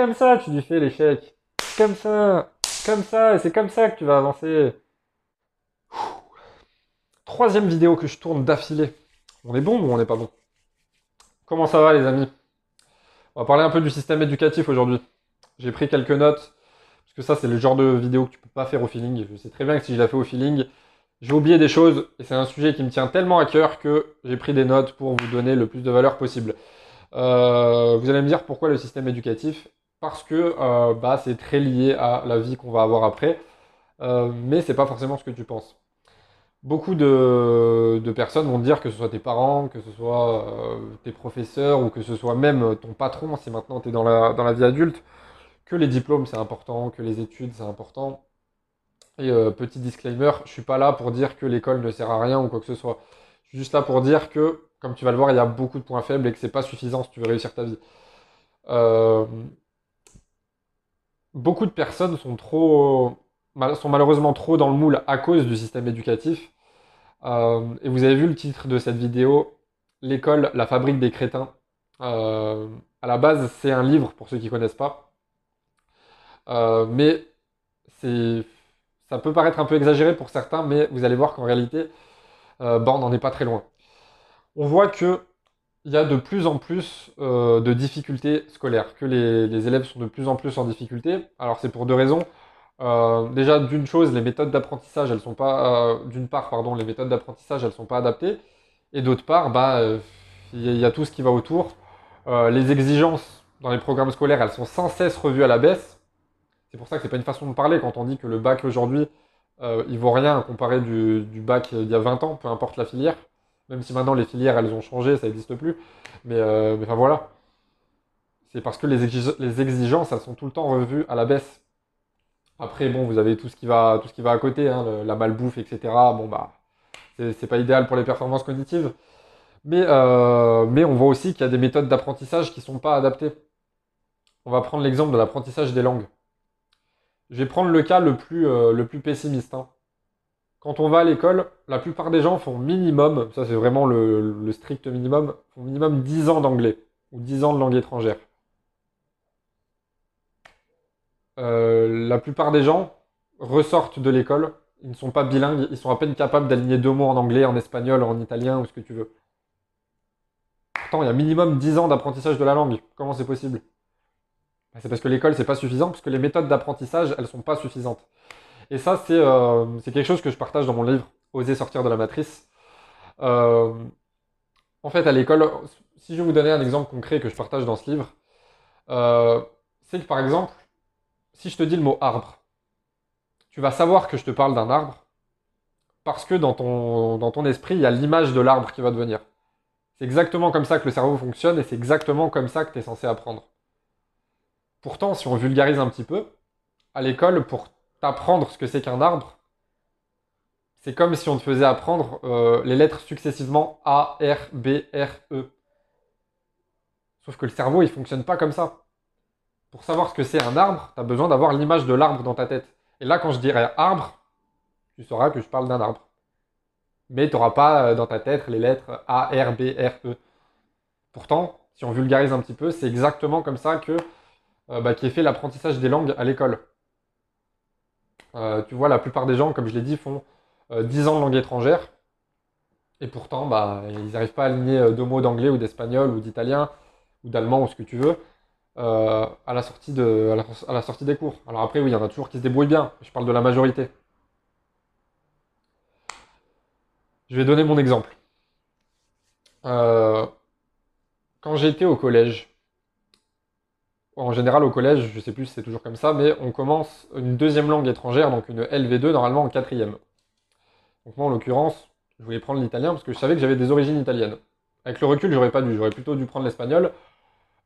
comme ça tu lui fais l'échec. Comme ça, comme ça, et c'est comme ça que tu vas avancer. Troisième vidéo que je tourne d'affilée. On est bon ou on n'est pas bon? Comment ça va les amis? On va parler un peu du système éducatif aujourd'hui. J'ai pris quelques notes, parce que ça c'est le genre de vidéo que tu peux pas faire au feeling. Je sais très bien que si je la fais au feeling, j'ai oublié des choses, et c'est un sujet qui me tient tellement à cœur que j'ai pris des notes pour vous donner le plus de valeur possible. Euh, vous allez me dire pourquoi le système éducatif Parce que euh, bah, c'est très lié à la vie qu'on va avoir après, euh, mais c'est pas forcément ce que tu penses beaucoup de, personnes vont dire que ce soit tes parents, que ce soit euh, tes professeurs ou que ce soit même ton patron si maintenant tu es dans la, dans la vie adulte, que les diplômes c'est important, que les études c'est important. Et euh, petit disclaimer, je suis pas là pour dire que l'école ne sert à rien ou quoi que ce soit. Je suis juste là pour dire que, comme tu vas le voir, il y a beaucoup de points faibles et que c'est pas suffisant si tu veux réussir ta vie. Euh, beaucoup de personnes sont trop sont malheureusement trop dans le moule à cause du système éducatif. Euh, et vous avez vu le titre de cette vidéo, L'école, la fabrique des crétins. Euh, à la base, c'est un livre pour ceux qui ne connaissent pas. Euh, mais ça peut paraître un peu exagéré pour certains, mais vous allez voir qu'en réalité, bah, on n'en est pas très loin. On voit que il y a de plus en plus de difficultés scolaires, que les, les, élèves sont de plus en plus en difficulté. Alors c'est pour deux raisons. Euh, déjà, d'une chose, les méthodes d'apprentissage, elles sont pas, euh, d'une part, pardon, les méthodes d'apprentissage, elles sont pas adaptées, et d'autre part, bah, euh, il y, a tout ce qui va autour. les exigences dans les programmes scolaires, elles sont sans cesse revues à la baisse. C'est pour ça que c'est pas une façon de parler quand on dit que le bac aujourd'hui, il vaut rien comparé du, du bac il y a 20 ans, peu importe la filière. Même si maintenant les filières, elles ont changé, ça n'existe plus. Mais, mais enfin voilà. C'est parce que les, les exigences, elles sont tout le temps revues à la baisse. Après, bon, vous avez tout ce qui va, tout ce qui va à côté, hein, la malbouffe, etc. Bon, bah, c'est pas idéal pour les performances cognitives. Mais, euh, mais on voit aussi qu'il y a des méthodes d'apprentissage qui ne sont pas adaptées. On va prendre l'exemple de l'apprentissage des langues. Je vais prendre le cas le plus, euh, le plus pessimiste. Hein. Quand on va à l'école, la plupart des gens font minimum, ça c'est vraiment le, strict minimum, font minimum 10 ans d'anglais ou 10 ans de langue étrangère. Euh, la plupart des gens ressortent de l'école, ils ne sont pas bilingues, ils sont à peine capables d'aligner deux mots en anglais, en espagnol, en italien ou ce que tu veux. Pourtant, il y a minimum 10 ans d'apprentissage de la langue. Comment c'est possible? Bah, C'est parce que l'école, c'est pas suffisant, parce que les méthodes d'apprentissage, elles sont pas suffisantes. Et ça, euh, c'est quelque chose que je partage dans mon livre, Oser sortir de la matrice. Euh, en fait, à l'école, si je vais vous donner un exemple concret que je partage dans ce livre, c'est que par exemple, si je te dis le mot arbre, tu vas savoir que je te parle d'un arbre parce que dans ton, dans ton esprit, il y a l'image de l'arbre qui va devenir. C'est exactement comme ça que le cerveau fonctionne et c'est exactement comme ça que tu es censé apprendre. Pourtant, si on vulgarise un petit peu, à l'école, pour t'apprendre ce que c'est qu'un arbre, c'est comme si on te faisait apprendre euh, les lettres successivement A, R, B, R, E. Sauf que le cerveau, il fonctionne pas comme ça pour savoir ce que c'est un arbre, tu as besoin d'avoir l'image de l'arbre dans ta tête. Et là, quand je dirais arbre, tu sauras que je parle d'un arbre. Mais tu n'auras pas euh, dans ta tête les lettres A, R, B, R, E. Pourtant, si on vulgarise un petit peu, c'est exactement comme ça que euh, bah, est fait l'apprentissage des langues à l'école. Euh, tu vois, la plupart des gens, comme je l'ai dit, font 10 ans de langue étrangère. Et pourtant, bah, ils n'arrivent pas à aligner deux mots d'anglais ou d'espagnol ou d'italien ou d'allemand ou ce que tu veux. Euh, à, la sortie de, à la, sortie des cours. Alors après, oui, il y en a toujours qui se débrouillent bien. Je parle de la majorité. Je vais donner mon exemple. Euh, quand j'étais au collège, en général au collège, je sais plus si c'est toujours comme ça, mais on commence une deuxième langue étrangère, donc une LV2 normalement en quatrième. Donc moi en l'occurrence, je voulais prendre l'italien parce que je savais que j'avais des origines italiennes. Avec le recul, j'aurais pas dû, j'aurais plutôt dû prendre l'espagnol.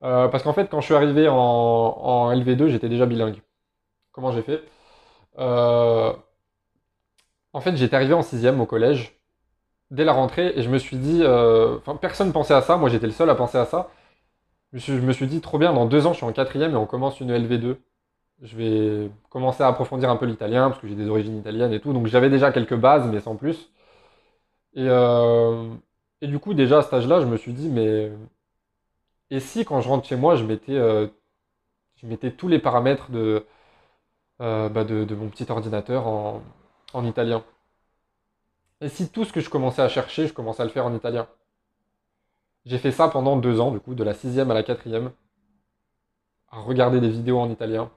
Euh, parce qu'en fait, quand je suis arrivé en, LV2, j'étais déjà bilingue. Comment j'ai fait? Euh, En fait, j'étais arrivé en 6 au collège, dès la rentrée, et je me suis dit... Euh, enfin, personne pensait à ça, moi j'étais le seul à penser à ça. Je me, suis, dit, trop bien, dans deux ans, je suis en quatrième et on commence une LV2. Je vais commencer à approfondir un peu l'italien, parce que j'ai des origines italiennes et tout. Donc j'avais déjà quelques bases, mais sans plus. Et, et du coup, déjà à cet âge-là, je me suis dit, mais et si quand je rentre chez moi, je mettais, euh, je mettais tous les paramètres de, euh, bah, de, de, mon petit ordinateur en, en italien. Et si tout ce que je commençais à chercher, je commençais à le faire en italien. J'ai fait ça pendant deux ans, du coup, de la sixième à la quatrième, à regarder des vidéos en italien.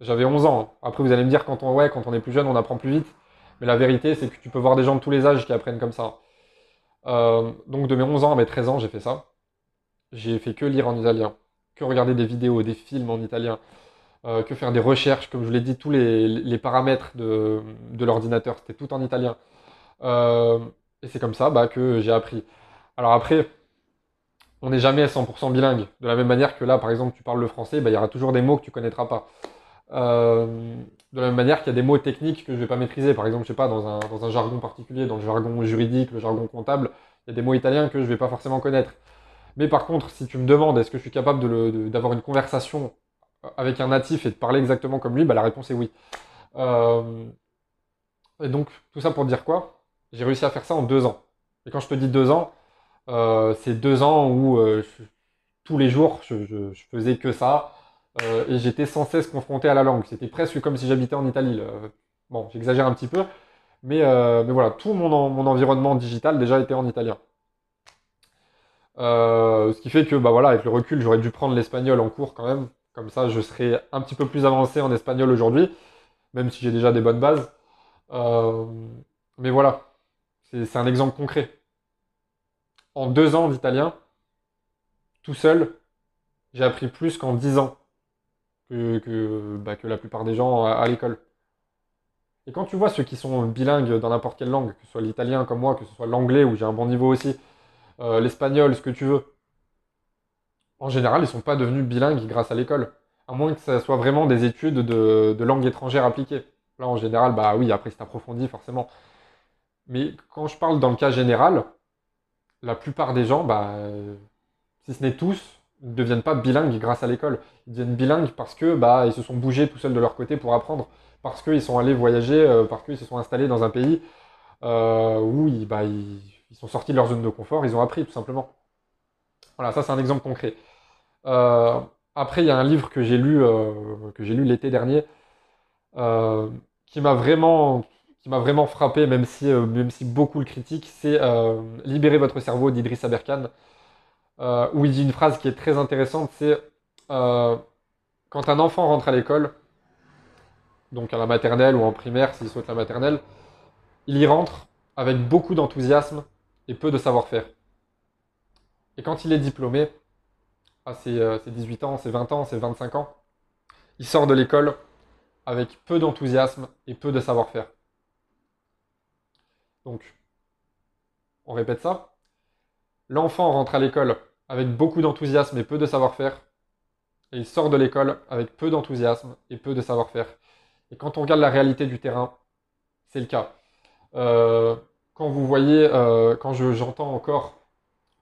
J'avais 11 ans. Hein. Après, vous allez me dire, quand on, ouais, quand on est plus jeune, on apprend plus vite. Mais la vérité, c'est que tu peux voir des gens de tous les âges qui apprennent comme ça. Euh, donc, de mes 11 ans à mes 13 ans, j'ai fait ça. J'ai fait que lire en italien, que regarder des vidéos, des films en italien, euh, que faire des recherches, comme je vous l'ai dit, tous les, paramètres de, l'ordinateur, c'était tout en italien. Euh, et c'est comme ça bah, que j'ai appris. Alors après, on n'est jamais 100% bilingue. De la même manière que là, par exemple, tu parles le français, bah, il y aura toujours des mots que tu connaîtras pas. Euh, de la même manière qu'il y a des mots techniques que je vais pas maîtriser. Par exemple, je sais pas, dans un, dans un jargon particulier, dans le jargon juridique, le jargon comptable, il y a des mots italiens que je vais pas forcément connaître. Mais par contre, si tu me demandes est-ce que je suis capable d'avoir une conversation avec un natif et de parler exactement comme lui, bah, la réponse est oui. Euh, et donc, tout ça pour dire quoi? J'ai réussi à faire ça en deux ans. Et quand je te dis deux ans, euh, c'est deux ans où euh, tous les jours, je, faisais que ça. et j'étais sans cesse confronté à la langue. C'était presque comme si j'habitais en Italie. Bon, j'exagère un petit peu. Mais, voilà, tout mon, environnement digital déjà était en italien. ce qui fait que, bah voilà, avec le recul, j'aurais dû prendre l'espagnol en cours quand même. Comme ça, je serai un petit peu plus avancé en espagnol aujourd'hui, même si j'ai déjà des bonnes bases. Euh, mais voilà, c'est un exemple concret. En deux ans d'italien, tout seul, j'ai appris plus qu'en dix ans que, bah, la plupart des gens à, l'école. Et quand tu vois ceux qui sont bilingues dans n'importe quelle langue, que ce soit l'italien comme moi, que ce soit l'anglais où j'ai un bon niveau aussi, euh, l'espagnol, ce que tu veux, en général, ils ne sont pas devenus bilingues grâce à l'école. À moins que ce soit vraiment des études de, langue étrangère appliquée. Là, en général, bah oui, après c'est approfondi forcément. Mais quand je parle dans le cas général, la plupart des gens, bah, si ce n'est tous, ne deviennent pas bilingues grâce à l'école. Ils deviennent bilingues parce que bah, ils se sont bougés tout seuls de leur côté pour apprendre, parce qu'ils sont allés voyager, euh, parce qu'ils se sont installés dans un pays euh, où bah, ils sont sortis de leur zone de confort, ils ont appris tout simplement. Voilà, ça c'est un exemple concret. Euh, après, il y a un livre que j'ai lu, que j'ai lu l'été dernier, qui m'a vraiment, qui m'a vraiment frappé, même si, même si beaucoup le critiquent, c'est Libérer votre cerveau d'Idriss Aberkan, où il dit une phrase qui est très intéressante, c'est quand un enfant rentre à l'école, donc à la maternelle ou en primaire s'il souhaite la maternelle, il y rentre avec beaucoup d'enthousiasme et peu de savoir-faire. Et quand il est diplômé, à ses, 18 ans, ses 20 ans, ses 25 ans, il sort de l'école avec peu d'enthousiasme et peu de savoir-faire. Donc, on répète ça. L'enfant rentre à l'école avec beaucoup d'enthousiasme et peu de savoir-faire. Et il sort de l'école avec peu d'enthousiasme et peu de savoir-faire. Et quand on regarde la réalité du terrain, c'est le cas. Euh, quand vous voyez, euh, quand j'entends encore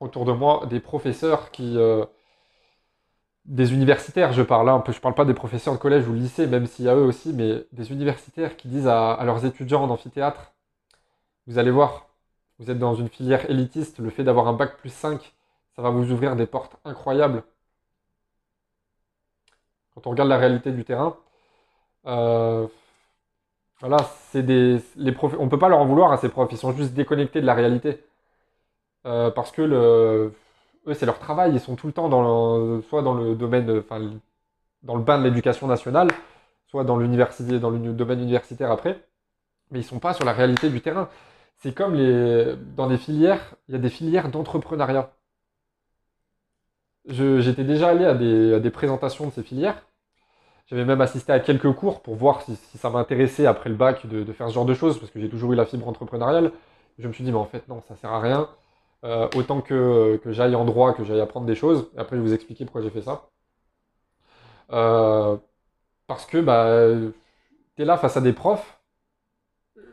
autour de moi des professeurs qui. Euh, des universitaires, je parle, hein, je parle pas des professeurs de collège ou de lycée, même s'il y a eux aussi, mais des universitaires qui disent à, leurs étudiants en amphithéâtre Vous allez voir, vous êtes dans une filière élitiste, le fait d'avoir un bac plus 5, ça va vous ouvrir des portes incroyables. Quand on regarde la réalité du terrain, euh, voilà, c'est des, les on peut pas leur en vouloir à ces profs, ils sont juste déconnectés de la réalité. Euh, parce que le, eux, c'est leur travail, ils sont tout le temps dans soit dans le domaine, enfin, dans le bain de l'éducation nationale, soit dans l'université, dans le domaine universitaire après, mais ils sont pas sur la réalité du terrain. C'est comme dans des filières, il y a des filières d'entrepreneuriat. J'étais déjà allé à des, présentations de ces filières. J'avais même assisté à quelques cours pour voir si, ça m'intéressait après le bac de, de, faire ce genre de choses, parce que j'ai toujours eu la fibre entrepreneuriale. Je me suis dit, mais en fait, non, ça sert à rien. Euh, autant que, j'aille en droit, que j'aille apprendre des choses. après, je vais vous expliquer pourquoi j'ai fait ça. Euh, parce que bah, tu es là face à des profs.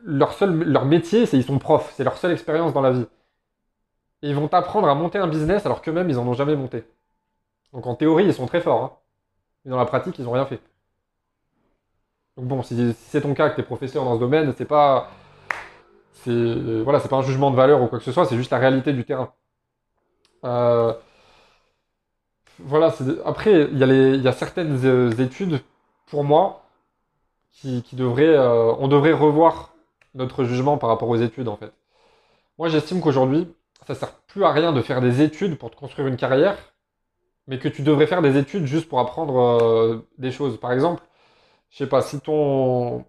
Leur, seul, leur métier, c'est ils sont profs. C'est leur seule expérience dans la vie. Et ils vont t'apprendre à monter un business alors qu'eux-mêmes, ils n'en ont jamais monté. Donc en théorie, ils sont très forts. Hein. Mais dans la pratique, ils n'ont rien fait. Donc bon, si, c'est ton cas, que tu es professeur dans ce domaine, c'est pas c'est pas un jugement de valeur ou quoi que ce soit, c'est juste la réalité du terrain. Euh, voilà, après, il y, a y a certaines euh, études, pour moi, qui, qui devraient, euh, on devrait revoir notre jugement par rapport aux études, en fait. Moi, j'estime qu'aujourd'hui, ça sert plus à rien de faire des études pour te construire une carrière, mais que tu devrais faire des études juste pour apprendre euh, des choses. Par exemple, je sais pas, si ton...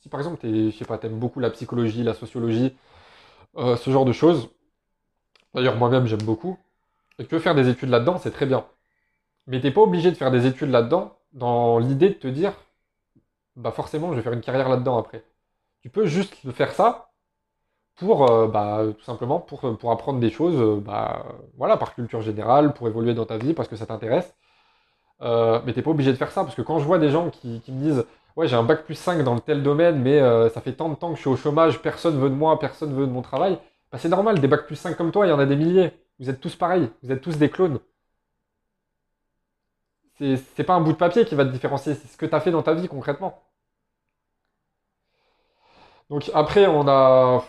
Si par exemple, je sais pas, t'aimes beaucoup la psychologie, la sociologie, euh, ce genre de choses, d'ailleurs moi-même j'aime beaucoup, et que tu faire des études là-dedans, c'est très bien. Mais t'es pas obligé de faire des études là-dedans dans l'idée de te dire, bah forcément je vais faire une carrière là-dedans après. Tu peux juste faire ça pour, euh, bah, tout simplement, pour, pour apprendre des choses, euh, bah, voilà, par culture générale, pour évoluer dans ta vie, parce que ça t'intéresse. Euh, mais t'es pas obligé de faire ça, parce que quand je vois des gens qui, me disent, ouais, j'ai un bac plus 5 dans le tel domaine, mais euh, ça fait tant de temps que je suis au chômage, personne veut de moi, personne veut de mon travail, bah, c'est normal, des bacs plus 5 comme toi, il y en a des milliers. Vous êtes tous pareils, vous êtes tous des clones. C'est pas un bout de papier qui va te différencier, c'est ce que tu as fait dans ta vie concrètement. Donc après, on a...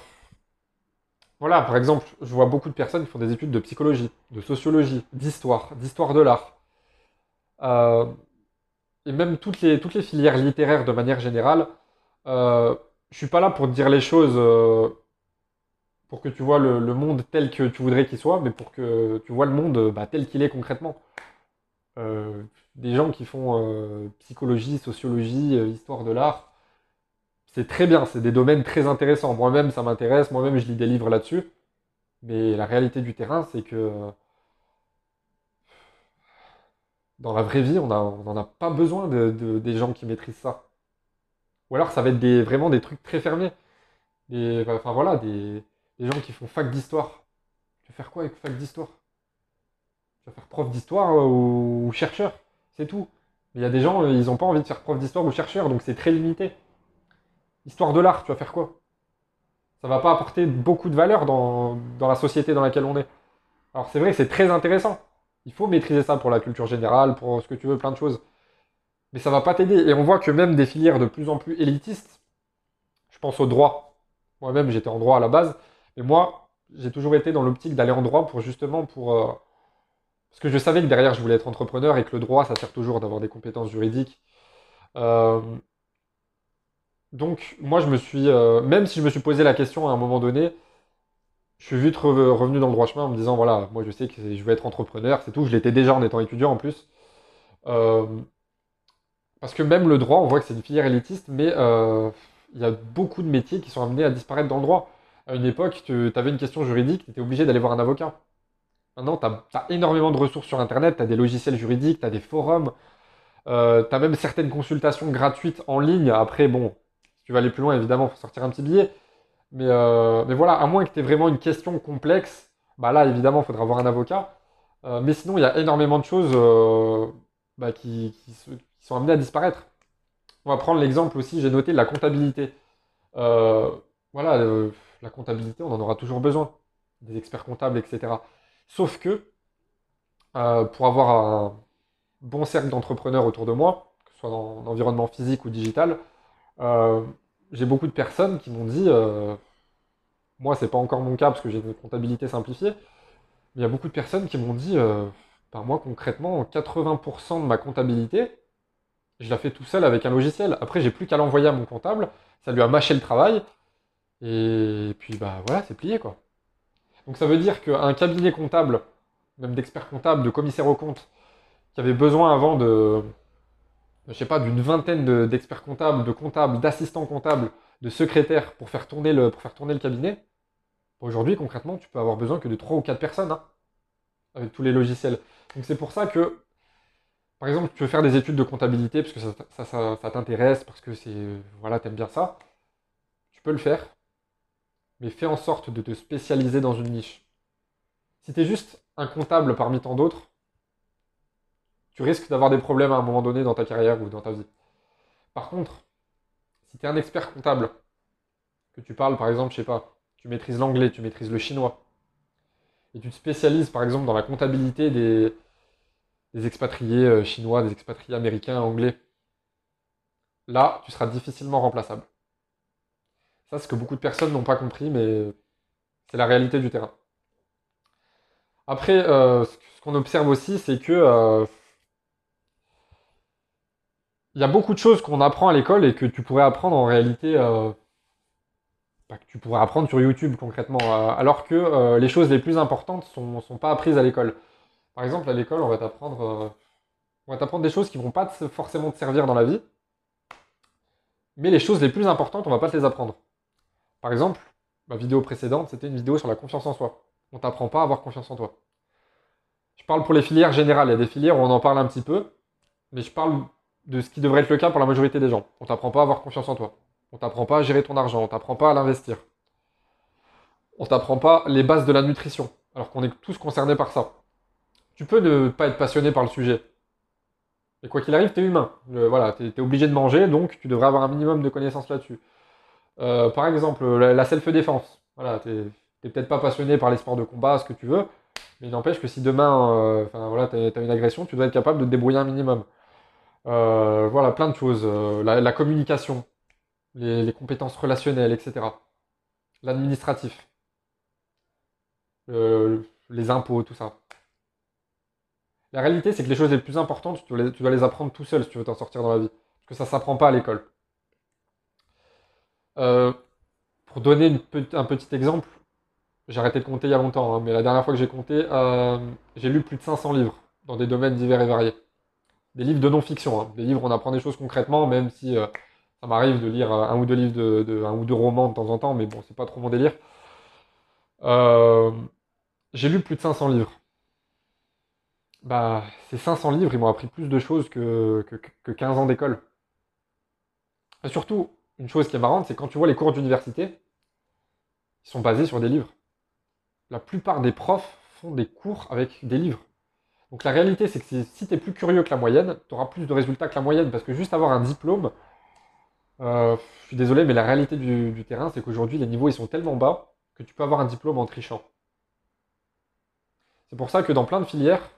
Voilà, par exemple, je vois beaucoup de personnes qui font des études de psychologie, de sociologie, d'histoire, d'histoire de l'art. Euh, et même toutes les, filières littéraires de manière générale. Euh, je suis pas là pour dire les choses euh, pour que tu vois le, le monde tel que tu voudrais qu'il soit, mais pour que tu vois le monde bah, tel qu'il est concrètement. Euh, des gens qui font euh, psychologie, sociologie, euh, histoire de l'art, c'est très bien, c'est des domaines très intéressants. Moi-même, ça m'intéresse, moi-même, je lis des livres là-dessus. Mais la réalité du terrain, c'est que dans la vraie vie, on n'en a pas besoin de, de- des gens qui maîtrisent ça. Ou alors, ça va être vraiment des trucs très fermés. Enfin voilà, des, des gens qui font fac d'histoire. Tu vas faire quoi avec fac d'histoire? Tu vas faire prof d'histoire euh, ou, chercheur, c'est tout. Il y a des gens, euh, ils n'ont pas envie de faire prof d'histoire ou chercheur, donc c'est très limité. Histoire de l'art, tu vas faire quoi? Ça va pas apporter beaucoup de valeur dans, dans la société dans laquelle on est. Alors c'est vrai c'est très intéressant. Il faut maîtriser ça pour la culture générale, pour ce que tu veux, plein de choses. Mais ça va pas t'aider. Et on voit que même des filières de plus en plus élitistes, je pense au droit. Moi-même, j'étais en droit à la base. Mais moi, j'ai toujours été dans l'optique d'aller en droit pour justement pour... euh, parce que je savais que derrière, je voulais être entrepreneur et que le droit, ça sert toujours d'avoir des compétences juridiques. Euh, donc, moi, je me suis... euh, même si je me suis posé la question à un moment donné, je suis vite re- revenu dans le droit chemin en me disant, voilà, moi, je sais que je vais être entrepreneur, c'est tout. Je l'étais déjà en étant étudiant en plus. Euh, parce que même le droit, on voit que c'est une filière élitiste, mais il y a beaucoup de métiers qui sont amenés à disparaître dans le droit. À une époque, tu avais une question juridique, tu étais obligé d'aller voir un avocat. Maintenant, tu as, énormément de ressources sur Internet, tu as des logiciels juridiques, tu as des forums, euh, tu as même certaines consultations gratuites en ligne. Après, bon, si tu veux aller plus loin, évidemment, il faut sortir un petit billet. Mais, euh, voilà, à moins que tu aies vraiment une question complexe, bah là, évidemment, il faudra voir un avocat. Euh, mais sinon, il y a énormément de choses euh, bah, qui, qui sont amenées à disparaître. On va prendre l'exemple aussi, j'ai noté la comptabilité. Voilà, la comptabilité, on en aura toujours besoin, des experts comptables, etc. Sauf que euh, pour avoir un bon cercle d'entrepreneurs autour de moi, que ce soit dans l'environnement physique ou digital, euh, j'ai beaucoup de personnes qui m'ont dit, euh, moi c'est pas encore mon cas parce que j'ai une comptabilité simplifiée, mais il y a beaucoup de personnes qui m'ont dit, par moi concrètement, 80% de ma comptabilité, je la fais tout seul avec un logiciel. Après, j'ai plus qu'à l'envoyer à mon comptable, ça lui a mâché le travail, et puis bah voilà, c'est plié quoi. Donc ça veut dire qu'un cabinet comptable, même d'experts comptables, de commissaires aux comptes, qui avait besoin avant de, je sais pas, d'une vingtaine de- d'experts comptables, de comptables, d'assistants comptables, de secrétaires pour faire tourner le, cabinet, aujourd'hui concrètement, tu peux avoir besoin que de 3 ou 4 personnes, hein, avec tous les logiciels. Donc c'est pour ça que, par exemple, tu veux faire des études de comptabilité, parce que ça- ça t'intéresse, parce que c'est, voilà, t'aimes bien ça, tu peux le faire, mais fais en sorte de te spécialiser dans une niche. Si tu es juste un comptable parmi tant d'autres, tu risques d'avoir des problèmes à un moment donné dans ta carrière ou dans ta vie. Par contre, si tu es un expert comptable, que tu parles par exemple, je sais pas, tu maîtrises l'anglais, tu maîtrises le chinois, et tu te spécialises par exemple dans la comptabilité des, expatriés euh, chinois, des expatriés américains, anglais, là, tu seras difficilement remplaçable. Ça, que beaucoup de personnes n'ont pas compris, mais c'est la réalité du terrain. Après, euh, ce qu'on observe aussi, c'est que euh, il y a beaucoup de choses qu'on apprend à l'école et que tu pourrais apprendre en réalité, euh, bah, que tu pourrais apprendre sur YouTube concrètement, alors que les choses les plus importantes sont, sont pas apprises à l'école. Par exemple, à l'école, on va t'apprendre, on va t'apprendre des choses qui vont pas forcément te servir dans la vie, mais les choses les plus importantes, on va pas te les apprendre. Par exemple, ma vidéo précédente, c'était une vidéo sur la confiance en soi. On t'apprend pas à avoir confiance en toi. Je parle pour les filières générales. Il y a des filières où on en parle un petit peu, mais je parle de ce qui devrait être le cas pour la majorité des gens. On t'apprend pas à avoir confiance en toi. On t'apprend pas à gérer ton argent. On t'apprend pas à l'investir. On t'apprend pas les bases de la nutrition, alors qu'on est tous concernés par ça. Tu peux ne pas être passionné par le sujet. Et quoi qu'il arrive, tu es humain. voilà, tu es, obligé de manger, donc tu devrais avoir un minimum de connaissances là-dessus. Euh, par exemple, la, self-défense. Voilà, tu n'es peut-être pas passionné par les sports de combat, ce que tu veux, mais il n'empêche que si demain, euh, voilà, tu as, une agression, tu dois être capable de te débrouiller un minimum. Euh, voilà, plein de choses. La, communication, les, compétences relationnelles, etc. L'administratif, les impôts, tout ça. La réalité, c'est que les choses les plus importantes, tu dois les, apprendre tout seul si tu veux t'en sortir dans la vie. Parce que ça s'apprend pas à l'école. Euh, pour donner un petit exemple, j'ai arrêté de compter il y a longtemps, hein, mais la dernière fois que j'ai compté, euh, j'ai lu plus de 500 livres dans des domaines divers et variés. Des livres de non-fiction, hein. des livres où on apprend des choses concrètement, même si euh, ça m'arrive de lire un ou deux livres de, un ou deux romans de temps en temps, mais bon, c'est pas trop mon délire. j'ai lu plus de 500 livres bah, ces 500 livres, ils m'ont appris plus de choses que, que, 15 ans d'école. Surtout, une chose qui est marrante, c'est quand tu vois les cours d'université, ils sont basés sur des livres. La plupart des profs font des cours avec des livres. Donc la réalité, c'est que si tu es plus curieux que la moyenne, tu auras plus de résultats que la moyenne, parce que juste avoir un diplôme, euh, je suis désolé, mais la réalité du, du terrain, c'est qu'aujourd'hui, les niveaux, ils sont tellement bas que tu peux avoir un diplôme en trichant. C'est pour ça que dans plein de filières,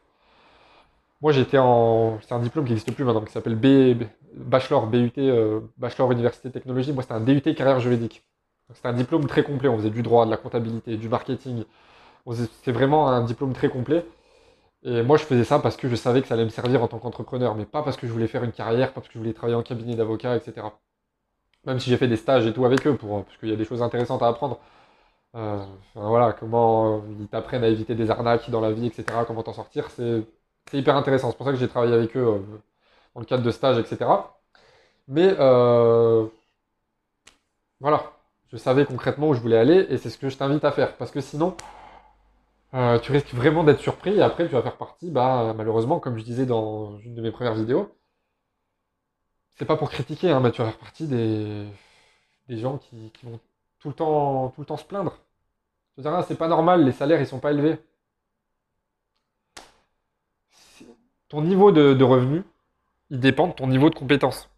moi, j'étais en. C'est un diplôme qui n'existe plus maintenant, qui s'appelle B... Bachelor, BUT, euh, Bachelor Université Technologie. Moi, c'était un DUT carrière juridique. C'était un diplôme très complet. On faisait du droit, de la comptabilité, du marketing. C'était vraiment un diplôme très complet. Et moi, je faisais ça parce que je savais que ça allait me servir en tant qu'entrepreneur, mais pas parce que je voulais faire une carrière, pas parce que je voulais travailler en cabinet d'avocat, etc. Même si j'ai fait des stages et tout avec eux, pour, parce qu'il y a des choses intéressantes à apprendre. Euh, voilà, comment ils t'apprennent à éviter des arnaques dans la vie, etc. Comment t'en sortir, c'est c'est hyper intéressant. C'est pour ça que j'ai travaillé avec eux euh, dans le cadre de stages, etc. Mais euh, voilà, je savais concrètement où je voulais aller et c'est ce que je t'invite à faire. Parce que sinon, euh, tu risques vraiment d'être surpris et après tu vas faire partie, bah, malheureusement, comme je disais dans une de mes premières vidéos, c'est pas pour critiquer, hein, mais tu vas faire partie des, gens qui, vont tout le, temps, tout temps se plaindre. Je veux dire, ah, c'est pas normal, les salaires ils sont pas élevés. Ton niveau de, revenu, il dépend de ton niveau de compétence.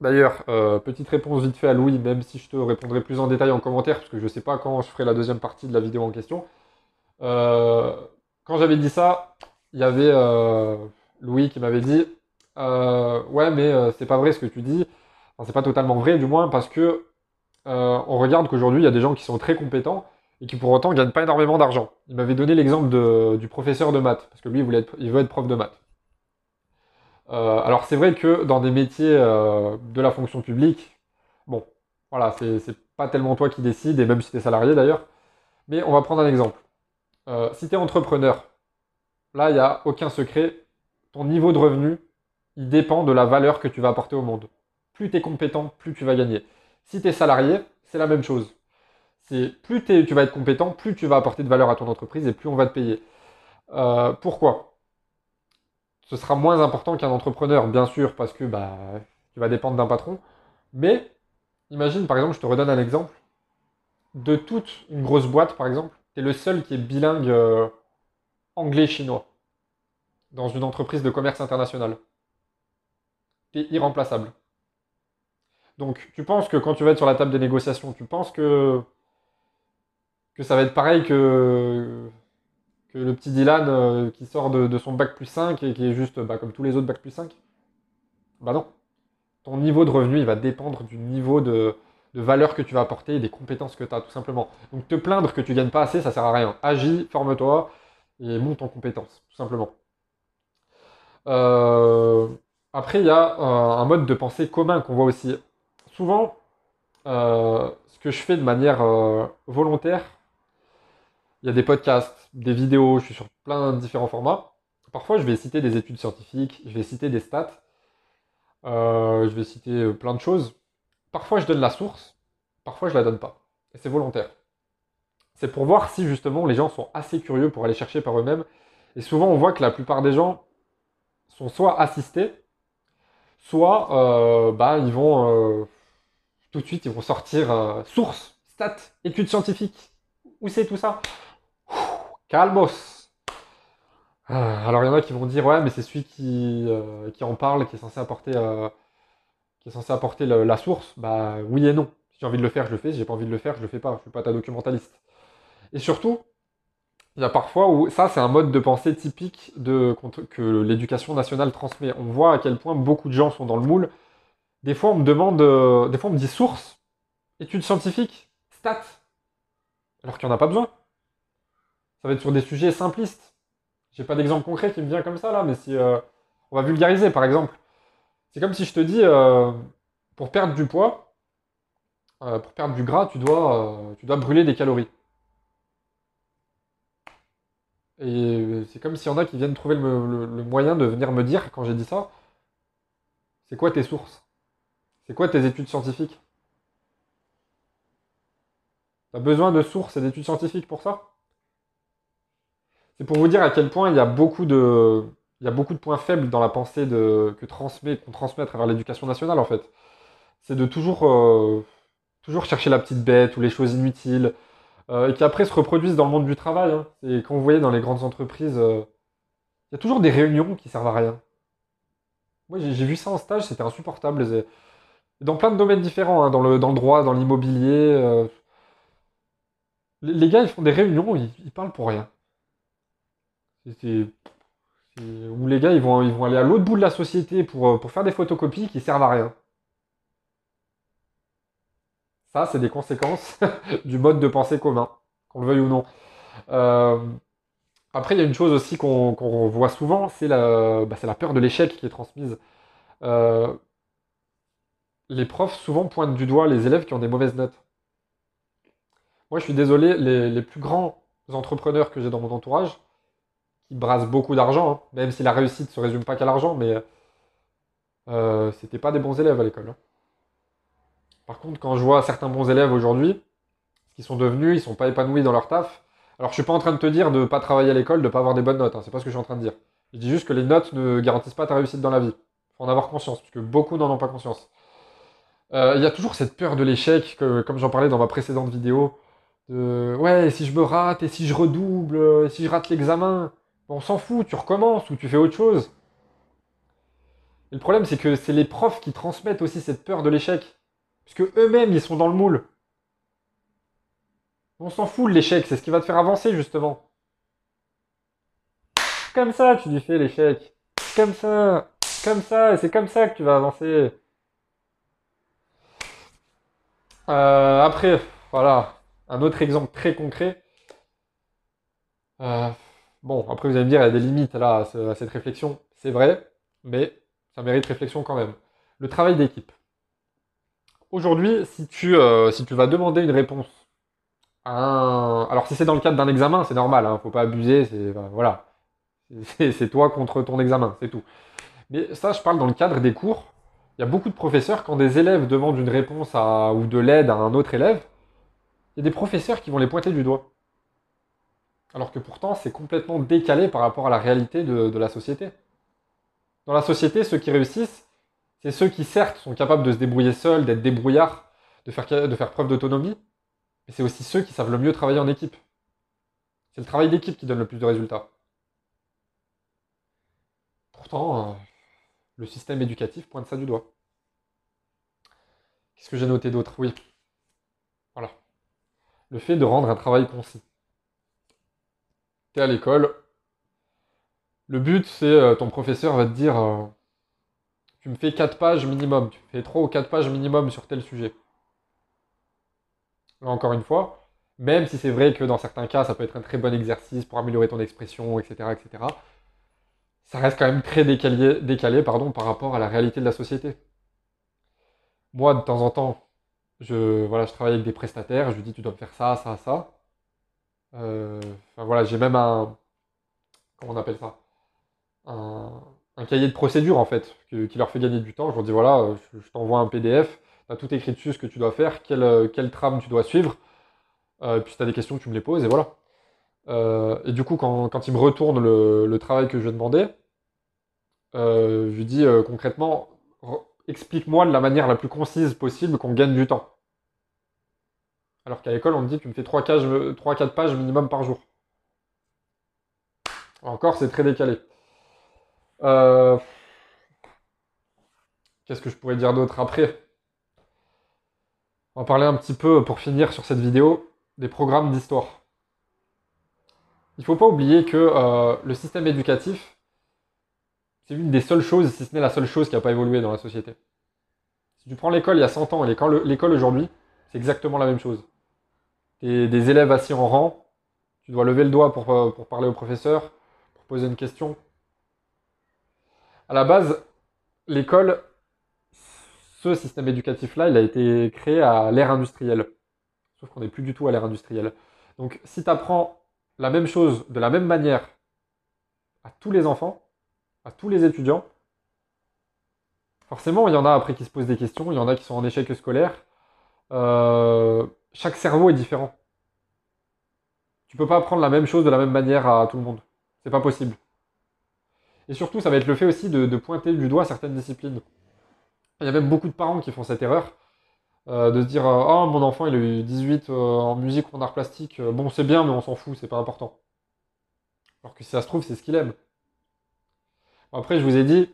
D'ailleurs, euh, petite réponse vite fait à Louis, même si je te répondrai plus en détail en commentaire, parce que je ne sais pas quand je ferai la deuxième partie de la vidéo en question. Euh, quand j'avais dit ça, il y avait euh, Louis qui m'avait dit Ouais, mais c'est pas vrai ce que tu dis. Enfin, c'est pas totalement vrai, du moins, parce que on regarde qu'aujourd'hui, il y a des gens qui sont très compétents et qui pour autant ne gagne pas énormément d'argent. Il m'avait donné l'exemple du professeur de maths, parce que lui, il, veut être prof de maths. Euh, alors c'est vrai que dans des métiers euh, de la fonction publique, bon, voilà, c'est pas tellement toi qui décides, et même si tu es salarié d'ailleurs, mais on va prendre un exemple. Euh, si tu es entrepreneur, là, il n'y a aucun secret, ton niveau de revenu, il dépend de la valeur que tu vas apporter au monde. Plus tu es compétent, plus tu vas gagner. Si tu es salarié, c'est la même chose c'est plus tu vas être compétent, plus tu vas apporter de valeur à ton entreprise et plus on va te payer. Euh, pourquoi? Ce sera moins important qu'un entrepreneur, bien sûr, parce que bah, tu vas dépendre d'un patron. Mais imagine, par exemple, je te redonne un exemple. De toute une grosse boîte, par exemple, tu es le seul qui est bilingue euh, anglais-chinois dans une entreprise de commerce international. Tu es irremplaçable. Donc, tu penses que quand tu vas être sur la table des négociations, tu penses que que ça va être pareil que, que le petit Dylan euh, qui sort de, son bac plus 5 et qui est juste bah, comme tous les autres bac plus 5 Bah non. Ton niveau de revenu, il va dépendre du niveau de, valeur que tu vas apporter et des compétences que tu as, tout simplement. Donc te plaindre que tu gagnes pas assez, ça sert à rien. Agis, forme-toi. et monte en compétence, tout simplement. Euh, après, il y a un mode de pensée commun qu'on voit aussi. Souvent, euh, ce que je fais de manière euh, volontaire, il y a des podcasts, des vidéos, je suis sur plein de différents formats. Parfois, je vais citer des études scientifiques, je vais citer des stats, je vais citer plein de choses. Parfois, je donne la source, parfois, je la donne pas. Et c'est volontaire. C'est pour voir si justement les gens sont assez curieux pour aller chercher par eux-mêmes. Et souvent, on voit que la plupart des gens sont soit assistés, soit euh, bah, ils vont euh, tout de suite ils vont sortir euh, source, stats, études scientifiques. Où c'est tout ça? Calmos. Ah, alors il y en a qui vont dire ouais mais c'est celui qui, qui en parle qui est censé apporter apporter la source. Bah oui et non. Si j'ai envie de le faire, je le fais. Si j'ai pas envie de le faire, je le fais pas. Je suis pas ta documentaliste. Et surtout, il y a parfois où ça, c'est un mode de pensée typique que l'éducation nationale transmet. On voit à quel point beaucoup de gens sont dans le moule. Des fois, on me demande, euh, des fois, on me dit source, études scientifiques, stats, alors qu'il n'y en a pas besoin. Ça va être sur des sujets simplistes. J'ai pas d'exemple concret qui me vient comme ça là, mais si euh, on va vulgariser, par exemple, c'est comme si je te dis, euh, pour perdre du poids, pour perdre du gras, tu dois, tu dois brûler des calories. Et c'est comme s'il y en a qui viennent trouver le, moyen de venir me dire, quand j'ai dit ça, c'est quoi tes sources? C'est quoi tes études scientifiques? T'as besoin de sources et d'études scientifiques pour ça? C'est pour vous dire à quel point il y a beaucoup de, points faibles dans la pensée que transmet, qu'on transmet à travers l'éducation nationale en fait. C'est de toujours, euh, chercher la petite bête ou les choses inutiles, euh, et qui après se reproduisent dans le monde du travail. Hein. Et quand vous voyez dans les grandes entreprises, euh, il y a toujours des réunions qui servent à rien. Moi, j'ai vu ça en stage, c'était insupportable. Dans plein de domaines différents, hein, dans, le, droit, dans l'immobilier. Les, gars, ils font des réunions, ils, ils parlent pour rien. Ou les gars, ils vont, ils vont aller à l'autre bout de la société pour, pour faire des photocopies qui servent à rien. Ça, c'est des conséquences du mode de pensée commun, qu'on le veuille ou non. Euh, après, il y a une chose aussi qu'on voit souvent, c'est la, bah, la, peur de l'échec qui est transmise. Euh, les profs souvent pointent du doigt les élèves qui ont des mauvaises notes. Moi, je suis désolé, les, plus grands entrepreneurs que j'ai dans mon entourage, qui brassent beaucoup d'argent, hein, même si la réussite ne se résume pas qu'à l'argent, mais euh, c'était pas des bons élèves à l'école. Hein. Par contre, quand je vois certains bons élèves aujourd'hui, ce qu'ils sont devenus, ils sont pas épanouis dans leur taf. Alors, je suis pas en train de te dire de pas travailler à l'école, de pas avoir des bonnes notes. Hein, c'est pas ce que je suis en train de dire. Je dis juste que les notes ne garantissent pas ta réussite dans la vie. Faut en avoir conscience, puisque beaucoup n'en ont pas conscience. Euh, il y a toujours cette peur de l'échec, comme j'en parlais dans ma précédente vidéo, de ouais, si je me rate, et si je redouble, et si je rate l'examen, on s'en fout, tu recommences ou tu fais autre chose. Et le problème, c'est que c'est les profs qui transmettent aussi cette peur de l'échec. Puisque eux-mêmes, ils sont dans le moule. On s'en fout de l'échec, c'est ce qui va te faire avancer justement. Comme ça, tu lui fais l'échec. Comme ça, comme ça, et c'est comme ça que tu vas avancer. Euh, après, voilà, un autre exemple très concret. Euh, bon, après vous allez me dire, il y a des limites à cette réflexion. C'est vrai, mais ça mérite réflexion quand même. Le travail d'équipe. Aujourd'hui, si tu, euh, si tu vas demander une réponse à un... Alors si c'est dans le cadre d'un examen, c'est normal, hein, faut pas abuser, c'est voilà. C'est toi contre ton examen, c'est tout. Mais ça, je parle dans le cadre des cours. Il y a beaucoup de professeurs, quand des élèves demandent une réponse ou de l'aide à un autre élève, il y a des professeurs qui vont les pointer du doigt. Alors que pourtant, c'est complètement décalé par rapport à la réalité de la société. Dans la société, ceux qui réussissent, c'est ceux qui, certes, sont capables de se débrouiller seuls, d'être débrouillards, de faire, preuve d'autonomie, mais c'est aussi ceux qui savent le mieux travailler en équipe. C'est le travail d'équipe qui donne le plus de résultats. Pourtant, euh, le système éducatif pointe ça du doigt. Qu'est-ce que j'ai noté d'autre? Oui. Voilà. Le fait de rendre un travail concis. À l'école. Le but, c'est euh, ton professeur va te dire euh, tu me fais 4 pages minimum, tu fais 3 ou 4 pages minimum sur tel sujet. Encore une fois, même si c'est vrai que dans certains cas, ça peut être un très bon exercice pour améliorer ton expression, etc., etc., ça reste quand même très décalé, décalé pardon, par rapport à la réalité de la société. Moi, de temps en temps, je, voilà, je travaille avec des prestataires, je lui dis tu dois me faire ça, ça, ça. Euh, voilà, j'ai même un. Comment on appelle ça? Un, cahier de procédure en fait, qui leur fait gagner du temps. Je leur dis voilà, je, t'envoie un PDF, tu as tout écrit dessus ce que tu dois faire, quelle, euh, trame tu dois suivre. Euh, puis si tu as des questions, tu me les poses et voilà. Euh, et du coup, quand, quand il me retourne le, le, travail que je lui ai demandé, je lui dis concrètement explique-moi de la manière la plus concise possible qu'on gagne du temps. Alors qu'à l'école, on me dit tu me fais 3-4 pages minimum par jour. Encore, c'est très décalé. Euh, qu'est-ce que je pourrais dire d'autre après? On va parler un petit peu, pour finir sur cette vidéo, des programmes d'histoire. Il ne faut pas oublier que euh, le système éducatif, c'est une des seules choses, si ce n'est la seule chose qui n'a pas évolué dans la société. Si tu prends l'école il y a 100 ans et l'école aujourd'hui, c'est exactement la même chose. Tu des élèves assis en rang, tu dois lever le doigt pour, euh, pour parler au professeur, pour poser une question, à la base, l'école, ce système éducatif-là, il a été créé à l'ère industrielle. Sauf qu'on n'est plus du tout à l'ère industrielle. Donc si tu apprends la même chose de la même manière à tous les enfants, à tous les étudiants, forcément, il y en a après qui se posent des questions, il y en a qui sont en échec scolaire. Euh, chaque cerveau est différent. Tu peux pas apprendre la même chose de la même manière à tout le monde. C'est pas possible. Et surtout, ça va être le fait aussi de, pointer du doigt certaines disciplines. Il y a même beaucoup de parents qui font cette erreur. Euh, de se dire Oh, mon enfant, il a eu 18 euh, en musique ou en art plastique. Bon, c'est bien, mais on s'en fout, c'est pas important. Alors que si ça se trouve, c'est ce qu'il aime. après, je vous ai dit,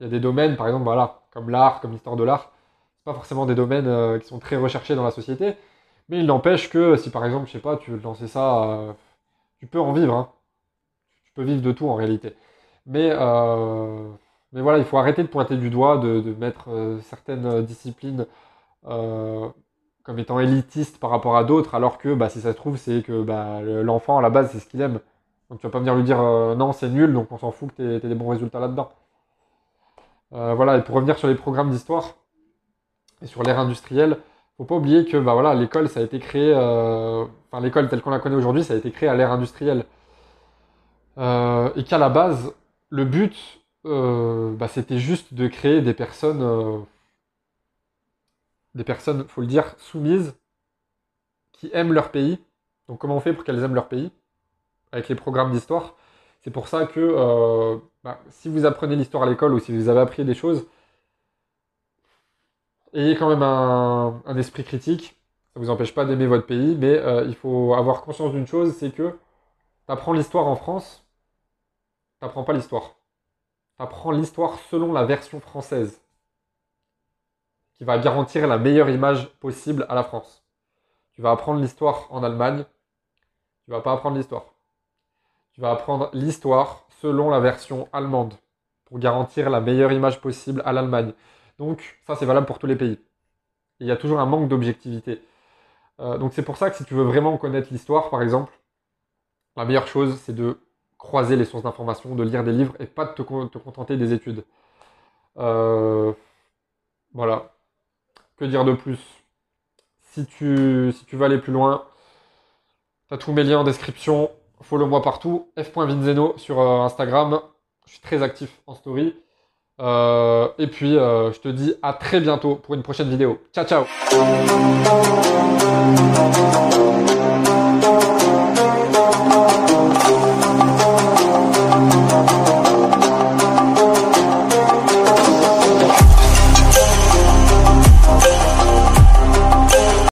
il y a des domaines, par exemple, voilà, comme l'art, comme l'histoire de l'art. C'est pas forcément des domaines qui sont très recherchés dans la société. Mais il n'empêche que si par exemple, je sais pas, tu veux lancer ça, tu peux en vivre. Hein. Tu peux vivre de tout en réalité. Mais, euh, mais voilà, il faut arrêter de pointer du doigt, de, mettre euh, certaines disciplines euh, comme étant élitistes par rapport à d'autres, alors que bah, si ça se trouve, c'est que bah, l'enfant, à la base, c'est ce qu'il aime. Donc tu vas pas venir lui dire non, c'est nul, donc on s'en fout que tu aies, des bons résultats là-dedans. voilà, et pour revenir sur les programmes d'histoire et sur l'ère industrielle, faut pas oublier que bah, voilà, l'école, ça a été créé, enfin l'école telle qu'on la connaît aujourd'hui, ça a été créé à l'ère industrielle. et qu'à la base, le but, euh, bah, c'était juste de créer des personnes, euh, des personnes, faut le dire, soumises, qui aiment leur pays. Donc comment on fait pour qu'elles aiment leur pays? Avec les programmes d'histoire. C'est pour ça que euh, bah, si vous apprenez l'histoire à l'école ou si vous avez appris des choses, ayez quand même un, esprit critique. Ça ne vous empêche pas d'aimer votre pays, mais il faut avoir conscience d'une chose, c'est que tu apprends l'histoire en France, t'apprends pas l'histoire. T'apprends l'histoire selon la version française, qui va garantir la meilleure image possible à la France. Tu vas apprendre l'histoire en Allemagne, tu vas pas apprendre l'histoire. Tu vas apprendre l'histoire selon la version allemande, pour garantir la meilleure image possible à l'Allemagne. Donc ça c'est valable pour tous les pays. Il y a toujours un manque d'objectivité. Euh, donc c'est pour ça que si tu veux vraiment connaître l'histoire, par exemple, la meilleure chose c'est de croiser les sources d'informations, de lire des livres et pas de te, contenter des études. Euh, voilà. Que dire de plus? Si tu, si tu veux aller plus loin, tu as tous mes liens en description. Follow-moi partout. f.vinzeno sur euh, Instagram. Je suis très actif en story. Euh, et puis, je te dis à très bientôt pour une prochaine vidéo. Ciao, ciao